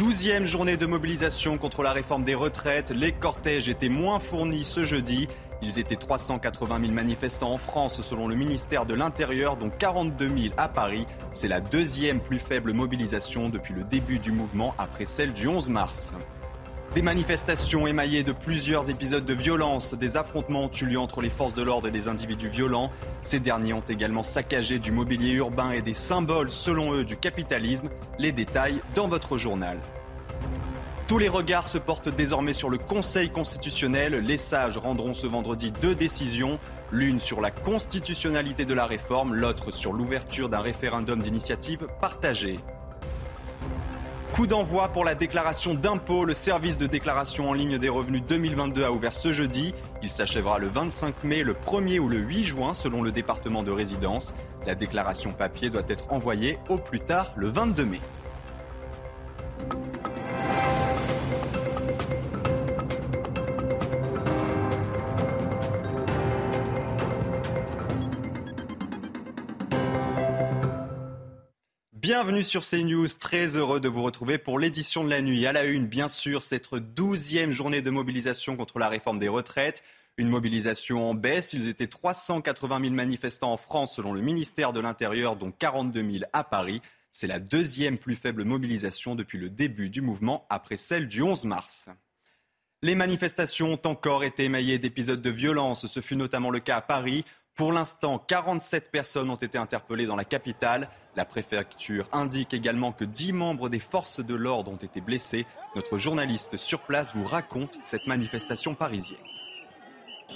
Douzième journée de mobilisation contre la réforme des retraites. Les cortèges étaient moins fournis ce jeudi. Ils étaient 380 000 manifestants en France selon le ministère de l'Intérieur, dont 42 000 à Paris. C'est la deuxième plus faible mobilisation depuis le début du mouvement après celle du 11 mars. Des manifestations émaillées de plusieurs épisodes de violence, des affrontements ont eu lieu entre les forces de l'ordre et des individus violents. Ces derniers ont également saccagé du mobilier urbain et des symboles, selon eux, du capitalisme. Les détails dans votre journal. Tous les regards se portent désormais sur le Conseil constitutionnel. Les sages rendront ce vendredi deux décisions, l'une sur la constitutionnalité de la réforme, l'autre sur l'ouverture d'un référendum d'initiative partagée. Coup d'envoi pour la déclaration d'impôt. Le service de déclaration en ligne des revenus 2022 a ouvert ce jeudi. Il s'achèvera le 25 mai, le 1er ou le 8 juin selon le département de résidence. La déclaration papier doit être envoyée au plus tard le 22 mai. Bienvenue sur CNews, très heureux de vous retrouver pour l'édition de la nuit. À la une, bien sûr, cette douzième journée de mobilisation contre la réforme des retraites. Une mobilisation en baisse. Ils étaient 380 000 manifestants en France selon le ministère de l'Intérieur, dont 42 000 à Paris. C'est la deuxième plus faible mobilisation depuis le début du mouvement, après celle du 11 mars. Les manifestations ont encore été émaillées d'épisodes de violence. Ce fut notamment le cas à Paris, pour l'instant, 47 personnes ont été interpellées dans la capitale. La préfecture indique également que 10 membres des forces de l'ordre ont été blessés. Notre journaliste sur place vous raconte cette manifestation parisienne.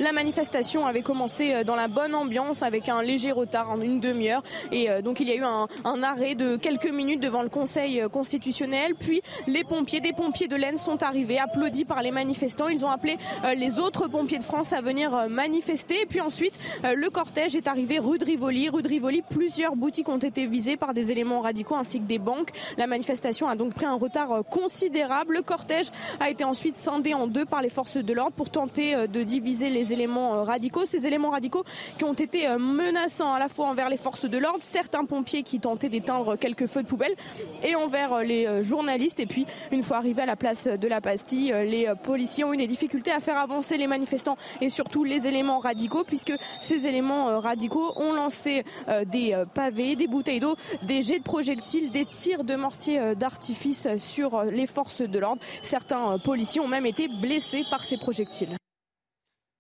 La manifestation avait commencé euh, dans la bonne ambiance avec un léger retard en une demi-heure et euh, donc il y a eu un, arrêt de quelques minutes devant le Conseil euh, constitutionnel. Puis les pompiers, des pompiers de l'Aisne sont arrivés, applaudis par les manifestants. Ils ont appelé les autres pompiers de France à venir manifester. Et puis ensuite, le cortège est arrivé rue de Rivoli. Rue de Rivoli, plusieurs boutiques ont été visées par des éléments radicaux ainsi que des banques. La manifestation a donc pris un retard considérable. Le cortège a été ensuite scindé en deux par les forces de l'ordre pour tenter de diviser les éléments euh, radicaux, ces éléments radicaux qui ont été euh, menaçants à la fois envers les forces de l'ordre, certains pompiers qui tentaient d'éteindre quelques feux de poubelle et envers euh, les journalistes. Et puis, une fois arrivés à la place de la Bastille, les policiers ont eu des difficultés à faire avancer les manifestants et surtout les éléments radicaux, puisque ces éléments radicaux ont lancé des pavés, des bouteilles d'eau, des jets de projectiles, des tirs de mortier d'artifice sur les forces de l'ordre. Certains policiers ont même été blessés par ces projectiles.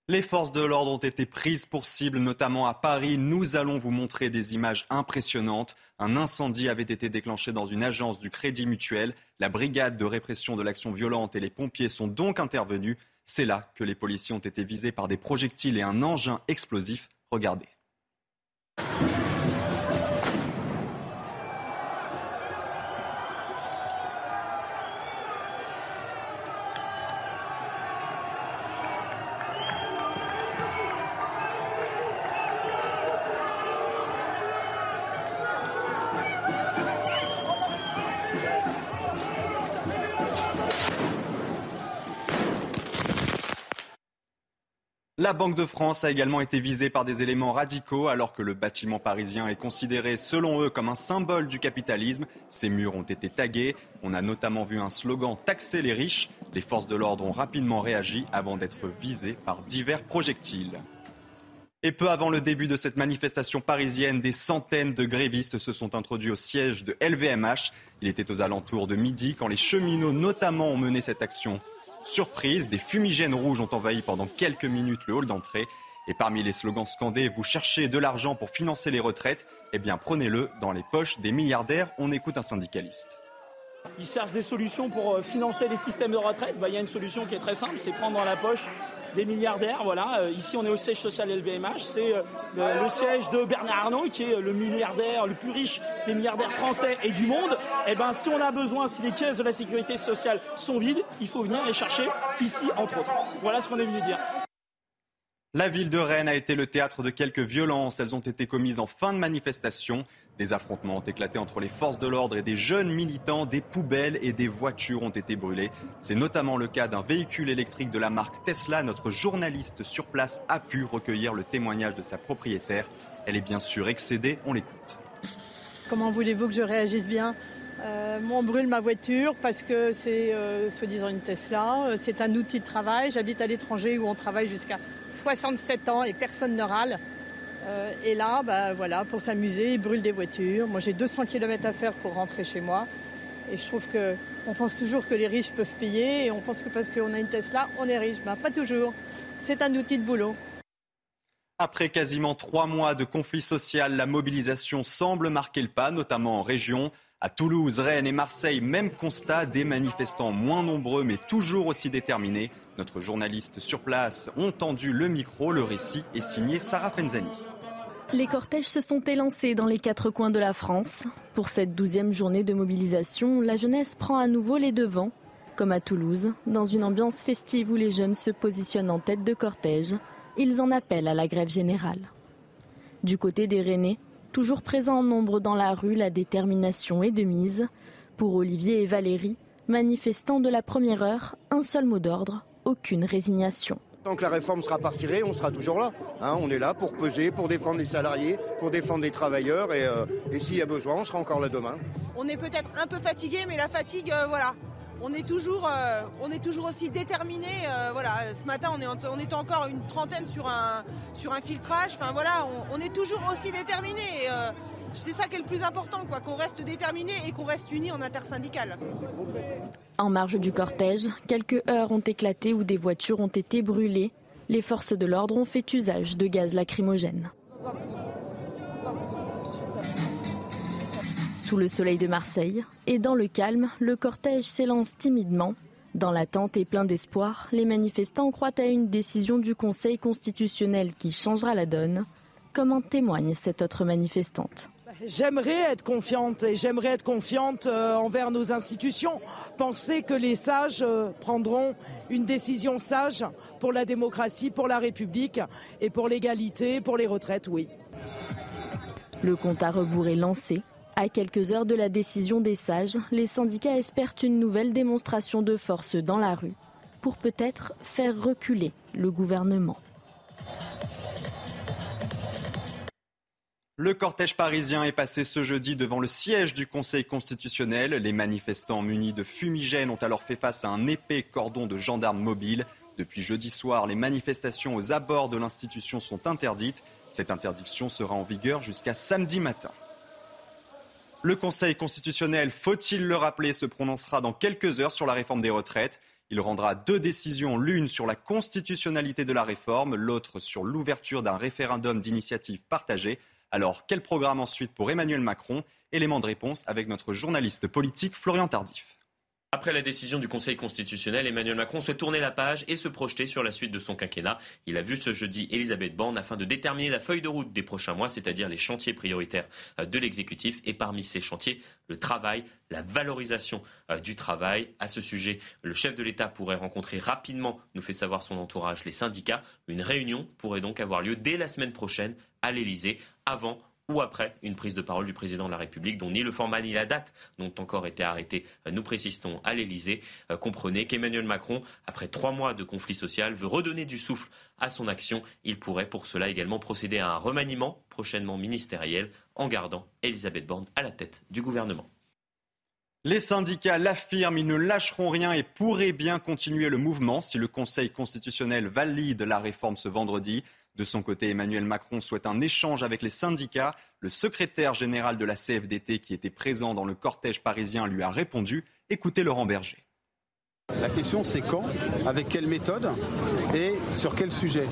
Les forces de l'ordre ont été prises pour cible, notamment à Paris. Nous allons vous montrer des images impressionnantes. Un incendie avait été déclenché dans une agence du Crédit Mutuel. La brigade de répression de l'action violente et les pompiers sont donc intervenus. C'est là que les policiers ont été visés par des projectiles et un engin explosif. Regardez. La Banque de France a également été visée par des éléments radicaux alors que le bâtiment parisien est considéré selon eux comme un symbole du capitalisme. Ces murs ont été tagués. On a notamment vu un slogan Taxer les riches. Les forces de l'ordre ont rapidement réagi avant d'être visées par divers projectiles. Et peu avant le début de cette manifestation parisienne, des centaines de grévistes se sont introduits au siège de LVMH. Il était aux alentours de midi quand les cheminots notamment ont mené cette action Surprise, des fumigènes rouges ont envahi pendant quelques minutes le hall d'entrée. Et parmi les slogans scandés, vous cherchez de l'argent pour financer les retraites Eh bien, prenez-le dans les poches des milliardaires. On écoute un syndicaliste. Ils cherchent des solutions pour euh, financer les systèmes de retraite. Bah, il y a une solution qui est très simple, c'est prendre dans la poche des milliardaires. Voilà, euh, ici on est au siège social LVMH, c'est le, siège de Bernard Arnault qui est le milliardaire le plus riche des milliardaires français et du monde. Et eh ben si on a besoin, si les caisses de la sécurité sociale sont vides, il faut venir les chercher ici entre autres. Voilà ce qu'on est venu dire. La ville de Rennes a été le théâtre de quelques violences. Elles ont été commises en fin de manifestation. Des affrontements ont éclaté entre les forces de l'ordre et des jeunes militants. Des poubelles et des voitures ont été brûlées. C'est notamment le cas d'un véhicule électrique de la marque Tesla. Notre journaliste sur place a pu recueillir le témoignage de sa propriétaire. Elle est bien sûr excédée. On l'écoute. Comment voulez-vous que je réagisse bien? Euh, on brûle ma voiture parce que c'est euh, soi-disant une Tesla. Euh, c'est un outil de travail. J'habite à l'étranger où on travaille jusqu'à 67 ans et personne ne râle. et là, bah, voilà, pour s'amuser, ils brûlent des voitures. Moi, j'ai 200 km à faire pour rentrer chez moi. Et je trouve qu'on pense toujours que les riches peuvent payer et on pense que parce qu'on a une Tesla, on est riche. Ben, pas toujours. C'est un outil de boulot. Après quasiment trois mois de conflit social, la mobilisation semble marquer le pas, notamment en région. À Toulouse, Rennes et Marseille, même constat, des manifestants moins nombreux mais toujours aussi déterminés. Notre journaliste sur place ont tendu le micro, le récit est signé Sarah Fenzani. Les cortèges se sont élancés dans les quatre coins de la France. Pour cette douzième journée de mobilisation, la jeunesse prend à nouveau les devants, comme à Toulouse, dans une ambiance festive où les jeunes se positionnent en tête de cortège. Ils en appellent à la grève générale. Du côté des Rennais, Toujours présent en nombre dans la rue, la détermination est de mise. Pour Olivier et Valérie, manifestants de la première heure, un seul mot d'ordre, aucune résignation. Tant que la réforme sera pas retirée, on sera toujours là. Hein. on est là pour peser, pour défendre les salariés, pour défendre les travailleurs. Et, euh, s'il y a besoin, on sera encore là demain. On est peut-être un peu fatigué, mais la fatigue, euh, voilà, on est toujours, euh, on est toujours aussi déterminé. Euh, voilà, ce matin, on, est, encore une trentaine sur un, filtrage. Voilà, on, est toujours aussi déterminé. Euh, c'est ça qui est le plus important, quoi, qu'on reste déterminé et qu'on reste unis en intersyndicale. En marge du cortège, quelques heures ont éclaté où des voitures ont été brûlées. Les forces de l'ordre ont fait usage de gaz lacrymogène. Sous le soleil de Marseille et dans le calme, le cortège s'élance timidement. Dans l'attente et plein d'espoir, les manifestants croient à une décision du Conseil constitutionnel qui changera la donne, comme en témoigne cette autre manifestante. J'aimerais être confiante et j'aimerais être confiante euh, envers nos institutions. Penser que les sages euh, prendront une décision sage pour la démocratie, pour la République et pour l'égalité, pour les retraites, oui. Le compte à rebours est lancé à quelques heures de la décision des sages, les syndicats espèrent une nouvelle démonstration de force dans la rue pour peut-être faire reculer le gouvernement. Le cortège parisien est passé ce jeudi devant le siège du Conseil constitutionnel. Les manifestants munis de fumigènes ont alors fait face à un épais cordon de gendarmes mobiles. Depuis jeudi soir, les manifestations aux abords de l'institution sont interdites. Cette interdiction sera en vigueur jusqu'à samedi matin. Le Conseil constitutionnel, faut-il le rappeler, se prononcera dans quelques heures sur la réforme des retraites. Il rendra deux décisions, l'une sur la constitutionnalité de la réforme, l'autre sur l'ouverture d'un référendum d'initiative partagée. Alors, quel programme ensuite pour Emmanuel Macron? Élément de réponse avec notre journaliste politique Florian Tardif. Après la décision du Conseil constitutionnel, Emmanuel Macron souhaite tourner la page et se projeter sur la suite de son quinquennat. Il a vu ce jeudi Elisabeth Borne afin de déterminer la feuille de route des prochains mois, c'est-à-dire les chantiers prioritaires euh, de l'exécutif. Et parmi ces chantiers, le travail, la valorisation euh, du travail. À ce sujet, le chef de l'État pourrait rencontrer rapidement, nous fait savoir son entourage, les syndicats. Une réunion pourrait donc avoir lieu dès la semaine prochaine à l'Élysée, avant ou après une prise de parole du président de la République dont ni le format ni la date n'ont encore été arrêtés. Euh, nous précisons à l'Elysée. Euh, comprenez qu'Emmanuel Macron, après trois mois de conflit social, veut redonner du souffle à son action. Il pourrait pour cela également procéder à un remaniement prochainement ministériel en gardant Elisabeth Borne à la tête du gouvernement. Les syndicats l'affirment, ils ne lâcheront rien et pourraient bien continuer le mouvement si le Conseil constitutionnel valide la réforme ce vendredi. De son côté, Emmanuel Macron souhaite un échange avec les syndicats. Le secrétaire général de la CFDT, qui était présent dans le cortège parisien, lui a répondu. Écoutez Laurent Berger. La question c'est quand, avec quelle méthode et sur quel sujet.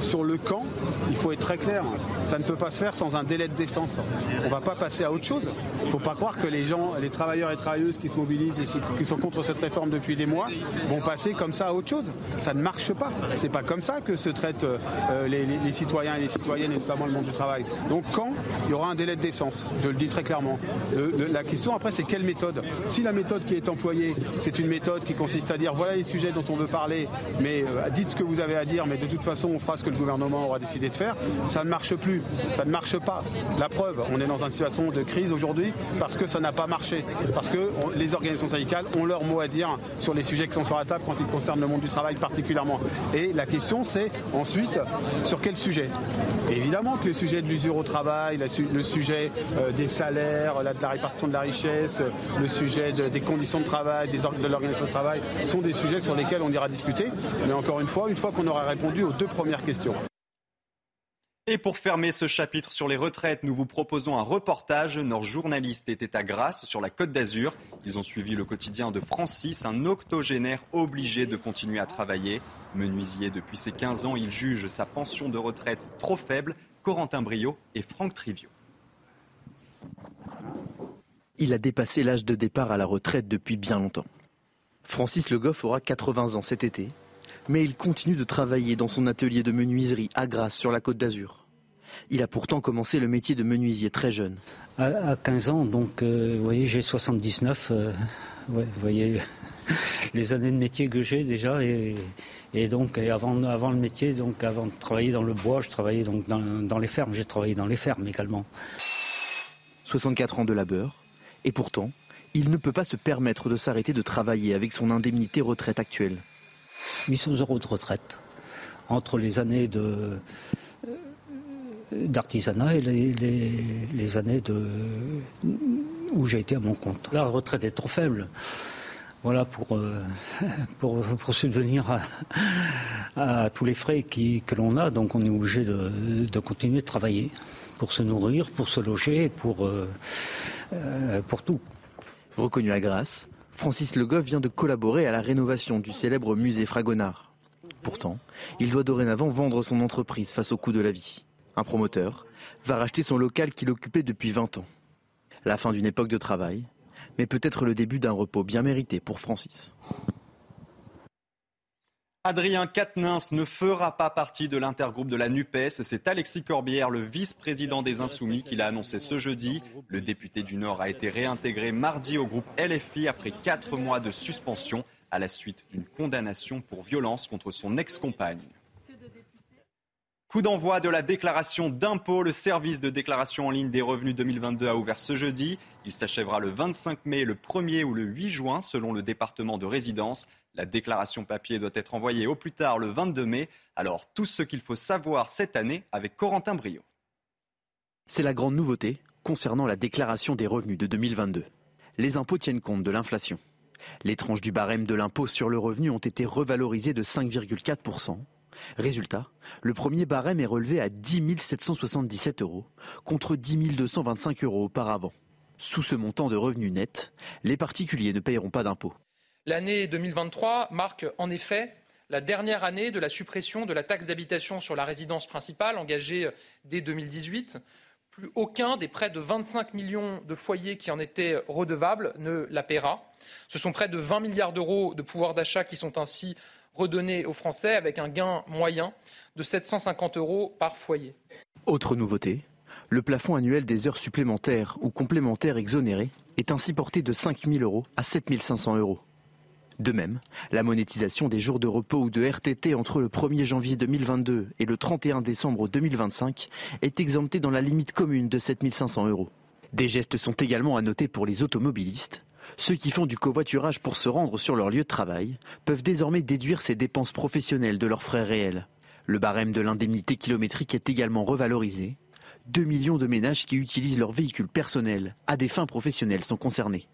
Sur le quand, il faut être très clair. Ça ne peut pas se faire sans un délai de décence. On ne va pas passer à autre chose. Il ne faut pas croire que les gens, les travailleurs et travailleuses qui se mobilisent et qui sont contre cette réforme depuis des mois vont passer comme ça à autre chose. Ça ne marche pas. C'est pas comme ça que se traitent euh, les, citoyens et les citoyennes et notamment le monde du travail. Donc quand il y aura un délai de décence, je le dis très clairement. la question après c'est quelle méthode. Si la méthode qui est employée, c'est une méthode qui consiste c'est-à-dire voilà les sujets dont on veut parler, mais euh, dites ce que vous avez à dire, mais de toute façon on fera ce que le gouvernement aura décidé de faire. Ça ne marche plus, ça ne marche pas. La preuve, on est dans une situation de crise aujourd'hui parce que ça n'a pas marché, parce que les organisations syndicales ont leur mot à dire sur les sujets qui sont sur la table quand ils concernent le monde du travail particulièrement. Et la question c'est ensuite sur quel sujet? évidemment que le sujet de l'usure au travail, le sujet euh, des salaires, de la répartition de la richesse, le sujet des conditions de travail, de l'organisation de travail, sont des sujets sur lesquels on ira discuter. Mais encore une fois, une fois qu'on aura répondu aux deux premières questions. Et pour fermer ce chapitre sur les retraites, nous vous proposons un reportage. Nos journalistes étaient à Grasse, sur la Côte d'Azur. Ils ont suivi le quotidien de Francis, un octogénaire obligé de continuer à travailler. Menuisier depuis ses 15 ans, il juge sa pension de retraite trop faible. Corentin Brio et Franck Trivio. Il a dépassé l'âge de départ à la retraite depuis bien longtemps. Francis Le Goff aura 80 ans cet été, mais il continue de travailler dans son atelier de menuiserie à Grasse sur la côte d'Azur. Il a pourtant commencé le métier de menuisier très jeune. À, 15 ans, donc euh, vous voyez, j'ai 79. Euh, vous voyez les années de métier que j'ai déjà. Et, donc, avant, avant le métier, donc avant de travailler dans le bois, je travaillais donc dans, dans les fermes. J'ai travaillé dans les fermes également. 64 ans de labeur. Et pourtant, il ne peut pas se permettre de s'arrêter de travailler avec son indemnité retraite actuelle. 800 euros de retraite entre les années de d'artisanat et les, années où j'ai été à mon compte. La retraite est trop faible. Voilà pour, euh, subvenir à, tous les frais que l'on a. Donc on est obligé de, continuer de travailler pour se nourrir, pour se loger, pour, euh, euh, pour tout. Reconnu à Grasse, Francis Le Goff vient de collaborer à la rénovation du célèbre musée Fragonard. Pourtant, il doit dorénavant vendre son entreprise face au coût de la vie. Un promoteur va racheter son local qu'il occupait depuis 20 ans. La fin d'une époque de travail, mais peut-être le début d'un repos bien mérité pour Francis. Adrien Quatennens ne fera pas partie de l'intergroupe de la NUPES. C'est Alexis Corbière, le vice-président des Insoumis, qui l'a annoncé ce jeudi. Le député du Nord a été réintégré mardi au groupe LFI après quatre mois de suspension à la suite d'une condamnation pour violence contre son ex-compagne. Coup d'envoi de la déclaration d'impôt. Le service de déclaration en ligne des revenus 2022 a ouvert ce jeudi. Il s'achèvera le 25 mai, le 1er ou le 8 juin selon le département de résidence. La déclaration papier doit être envoyée au plus tard le 22 mai. Alors tout ce qu'il faut savoir cette année avec Corentin Brio. C'est la grande nouveauté concernant la déclaration des revenus de 2022. Les impôts tiennent compte de l'inflation. Les tranches du barème de l'impôt sur le revenu ont été revalorisées de 5,4%. Résultat, le premier barème est relevé à 10 777 euros contre 10 225 euros auparavant. Sous ce montant de revenus net, les particuliers ne paieront pas d'impôts. L'année 2023 marque en effet la dernière année de la suppression de la taxe d'habitation sur la résidence principale engagée dès 2018. Plus aucun des près de 25 millions de foyers qui en étaient redevables ne la paiera. Ce sont près de 20 milliards d'euros de pouvoir d'achat qui sont ainsi redonnés aux Français avec un gain moyen de 750 euros par foyer. Autre nouveauté, le plafond annuel des heures supplémentaires ou complémentaires exonérées est ainsi porté de 5 000 euros à 7 500 euros. De même, la monétisation des jours de repos ou de RTT entre le 1er janvier 2022 et le 31 décembre 2025 est exemptée dans la limite commune de 7500 euros. Des gestes sont également à noter pour les automobilistes. Ceux qui font du covoiturage pour se rendre sur leur lieu de travail peuvent désormais déduire ces dépenses professionnelles de leurs frais réels. Le barème de l'indemnité kilométrique est également revalorisé. 2 millions de ménages qui utilisent leur véhicule personnel à des fins professionnelles sont concernés.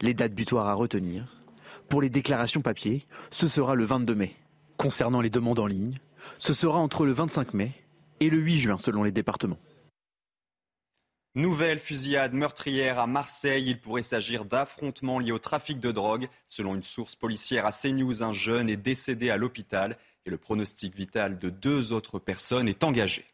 Les dates butoirs à retenir pour les déclarations papier, ce sera le 22 mai. Concernant les demandes en ligne, ce sera entre le 25 mai et le 8 juin selon les départements. Nouvelle fusillade meurtrière à Marseille. Il pourrait s'agir d'affrontements liés au trafic de drogue. Selon une source policière à CNews, un jeune est décédé à l'hôpital et le pronostic vital de deux autres personnes est engagé.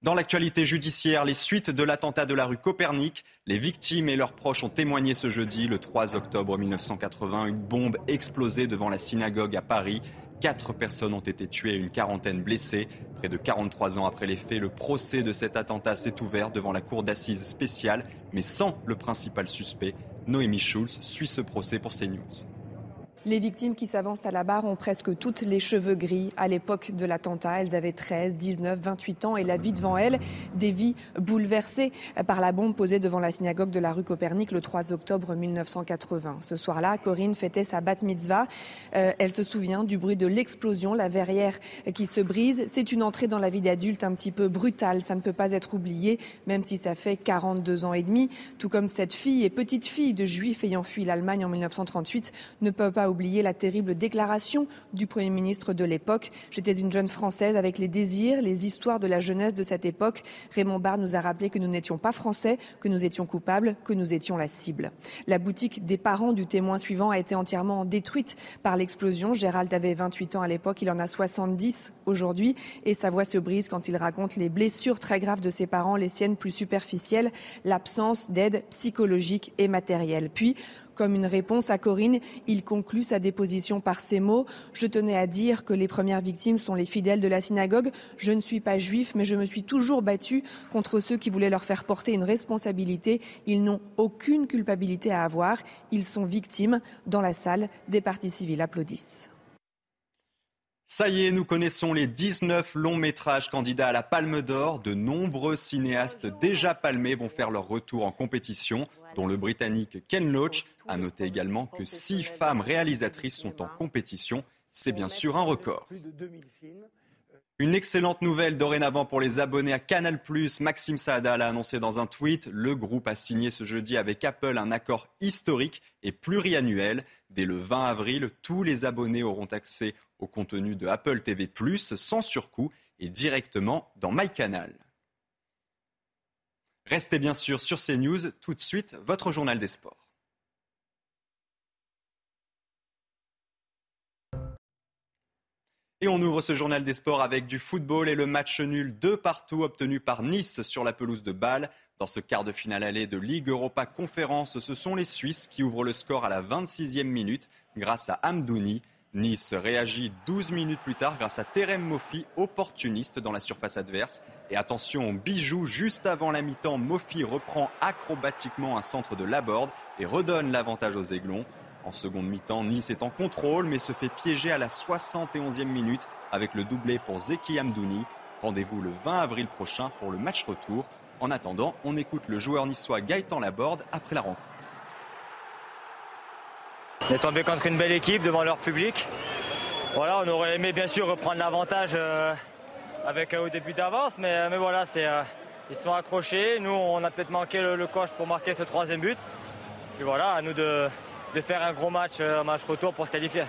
Dans l'actualité judiciaire, les suites de l'attentat de la rue Copernic, les victimes et leurs proches ont témoigné ce jeudi, le 3 octobre 1980, une bombe explosée devant la synagogue à Paris. Quatre personnes ont été tuées et une quarantaine blessées. Près de 43 ans après les faits, le procès de cet attentat s'est ouvert devant la cour d'assises spéciale, mais sans le principal suspect. Noémie Schulz suit ce procès pour CNews. Les victimes qui s'avancent à la barre ont presque toutes les cheveux gris. À l'époque de l'attentat, elles avaient 13, 19, 28 ans et la vie devant elles, des vies bouleversées par la bombe posée devant la synagogue de la rue Copernic le 3 octobre 1980. Ce soir-là, Corinne fêtait sa bat mitzvah. Euh, elle se souvient du bruit de l'explosion, la verrière qui se brise. C'est une entrée dans la vie d'adulte un petit peu brutale. Ça ne peut pas être oublié, même si ça fait 42 ans et demi. Tout comme cette fille et petite fille de juifs ayant fui l'Allemagne en 1938 ne peut pas oublier la terrible déclaration du Premier ministre de l'époque. J'étais une jeune Française avec les désirs, les histoires de la jeunesse de cette époque. Raymond Barre nous a rappelé que nous n'étions pas français, que nous étions coupables, que nous étions la cible. La boutique des parents du témoin suivant a été entièrement détruite par l'explosion. Gérald avait 28 ans à l'époque, il en a 70 aujourd'hui et sa voix se brise quand il raconte les blessures très graves de ses parents, les siennes plus superficielles, l'absence d'aide psychologique et matérielle. Puis, comme une réponse à Corinne, il conclut sa déposition par ces mots. Je tenais à dire que les premières victimes sont les fidèles de la synagogue. Je ne suis pas juif, mais je me suis toujours battu contre ceux qui voulaient leur faire porter une responsabilité. Ils n'ont aucune culpabilité à avoir. Ils sont victimes. Dans la salle, des partis civils applaudissent. Ça y est, nous connaissons les 19 longs métrages candidats à la Palme d'Or. De nombreux cinéastes déjà palmés vont faire leur retour en compétition dont le Britannique Ken Loach. A noté également que six femmes réalisatrices sont en compétition. C'est bien sûr un record. Une excellente nouvelle dorénavant pour les abonnés à Canal+. Maxime Saada l'a annoncé dans un tweet. Le groupe a signé ce jeudi avec Apple un accord historique et pluriannuel. Dès le 20 avril, tous les abonnés auront accès au contenu de Apple TV+, sans surcoût et directement dans MyCanal. Restez bien sûr sur CNews. Tout de suite, votre journal des sports. Et on ouvre ce journal des sports avec du football et le match nul de partout obtenu par Nice sur la pelouse de Bâle. Dans ce quart de finale aller de Ligue Europa Conférence, ce sont les Suisses qui ouvrent le score à la 26e minute grâce à Amdouni. Nice réagit 12 minutes plus tard grâce à Terem Moffi, opportuniste dans la surface adverse. Et attention, bijou, juste avant la mi-temps, Moffi reprend acrobatiquement un centre de Laborde et redonne l'avantage aux Aiglons. En seconde mi-temps, Nice est en contrôle mais se fait piéger à la 71e minute avec le doublé pour Zeki Amdouni. Rendez-vous le 20 avril prochain pour le match retour. En attendant, on écoute le joueur niçois Gaëtan Laborde après la rencontre. On est tombé contre une belle équipe devant leur public. Voilà, on aurait aimé bien sûr reprendre l'avantage euh, avec un haut début d'avance, mais, euh, mais voilà, c'est, euh, ils sont accrochés. Nous, on a peut-être manqué le, coche pour marquer ce troisième but. Et voilà, à nous de, de faire un gros match, un match retour pour se qualifier.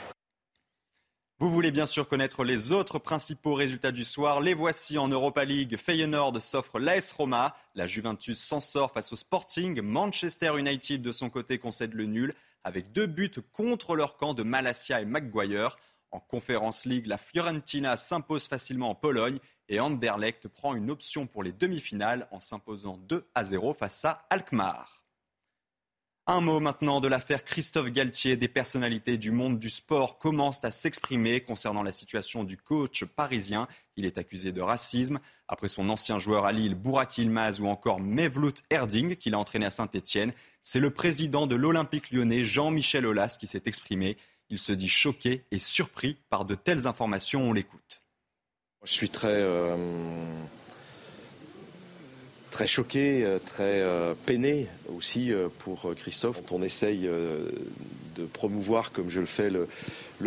Vous voulez bien sûr connaître les autres principaux résultats du soir. Les voici en Europa League. Feyenoord s'offre l'AS Roma. La Juventus s'en sort face au Sporting. Manchester United, de son côté, concède le nul avec deux buts contre leur camp de Malasia et Maguire. En Conférence League, la Fiorentina s'impose facilement en Pologne et Anderlecht prend une option pour les demi-finales en s'imposant 2 à 0 face à Alkmaar. Un mot maintenant de l'affaire Christophe Galtier. Des personnalités du monde du sport commencent à s'exprimer concernant la situation du coach parisien. Il est accusé de racisme. Après son ancien joueur à Lille, Burak Ilmaz ou encore Mevlut Erding, qu'il a entraîné à Saint-Etienne, c'est le président de l'Olympique lyonnais, Jean-Michel Aulas, qui s'est exprimé. Il se dit choqué et surpris par de telles informations. On l'écoute. Je suis très, euh, très choqué, euh, très euh, peiné aussi pour Christophe. On essaye de promouvoir, comme je le fais, le,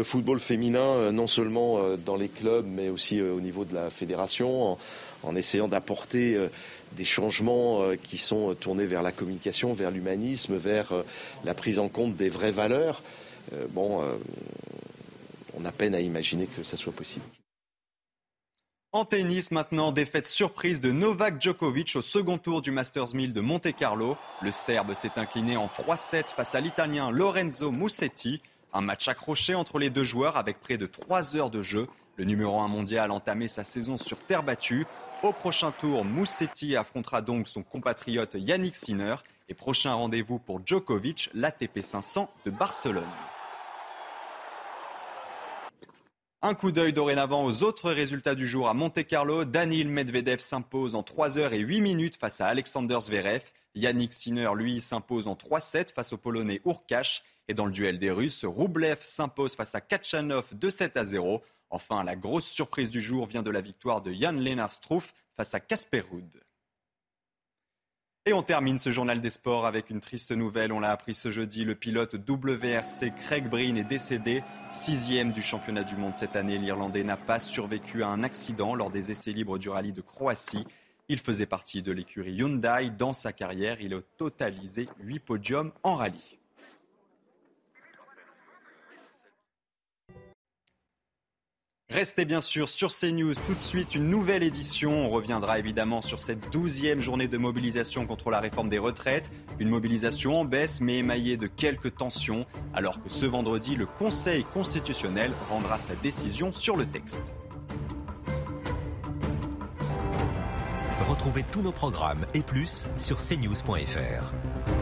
football féminin, non seulement dans les clubs, mais aussi au niveau de la fédération, en, en essayant d'apporter des changements qui sont tournés vers la communication, vers l'humanisme, vers la prise en compte des vraies valeurs. Euh, bon, euh, on a peine à imaginer que ça soit possible. En tennis maintenant, défaite surprise de Novak Djokovic au second tour du Masters 1000 de Monte-Carlo. Le Serbe s'est incliné en 3-7 face à l'Italien Lorenzo Musetti. Un match accroché entre les deux joueurs avec près de 3 heures de jeu. Le numéro 1 mondial entamé sa saison sur terre battue. Au prochain tour, Musetti affrontera donc son compatriote Yannick Sinner. Et prochain rendez-vous pour Djokovic, l'ATP 500 de Barcelone. Un coup d'œil dorénavant aux autres résultats du jour à Monte-Carlo. Danil Medvedev s'impose en 3 heures et 8 minutes face à Alexander Zverev. Yannick Sinner, lui, s'impose en 3-7 face au Polonais Urkash. Et dans le duel des Russes, Roublev s'impose face à Kachanov 2-7 à 0. Enfin, la grosse surprise du jour vient de la victoire de Jan Lennart Struff face à Casper Ruud. Et on termine ce journal des sports avec une triste nouvelle. On l'a appris ce jeudi, le pilote WRC Craig Breen est décédé. Sixième du championnat du monde cette année, l'Irlandais n'a pas survécu à un accident lors des essais libres du rallye de Croatie. Il faisait partie de l'écurie Hyundai. Dans sa carrière, il a totalisé huit podiums en rallye. Restez bien sûr sur CNews tout de suite, une nouvelle édition. On reviendra évidemment sur cette douzième journée de mobilisation contre la réforme des retraites. Une mobilisation en baisse mais émaillée de quelques tensions, alors que ce vendredi, le Conseil constitutionnel rendra sa décision sur le texte. Retrouvez tous nos programmes et plus sur cnews.fr.